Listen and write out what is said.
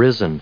risen.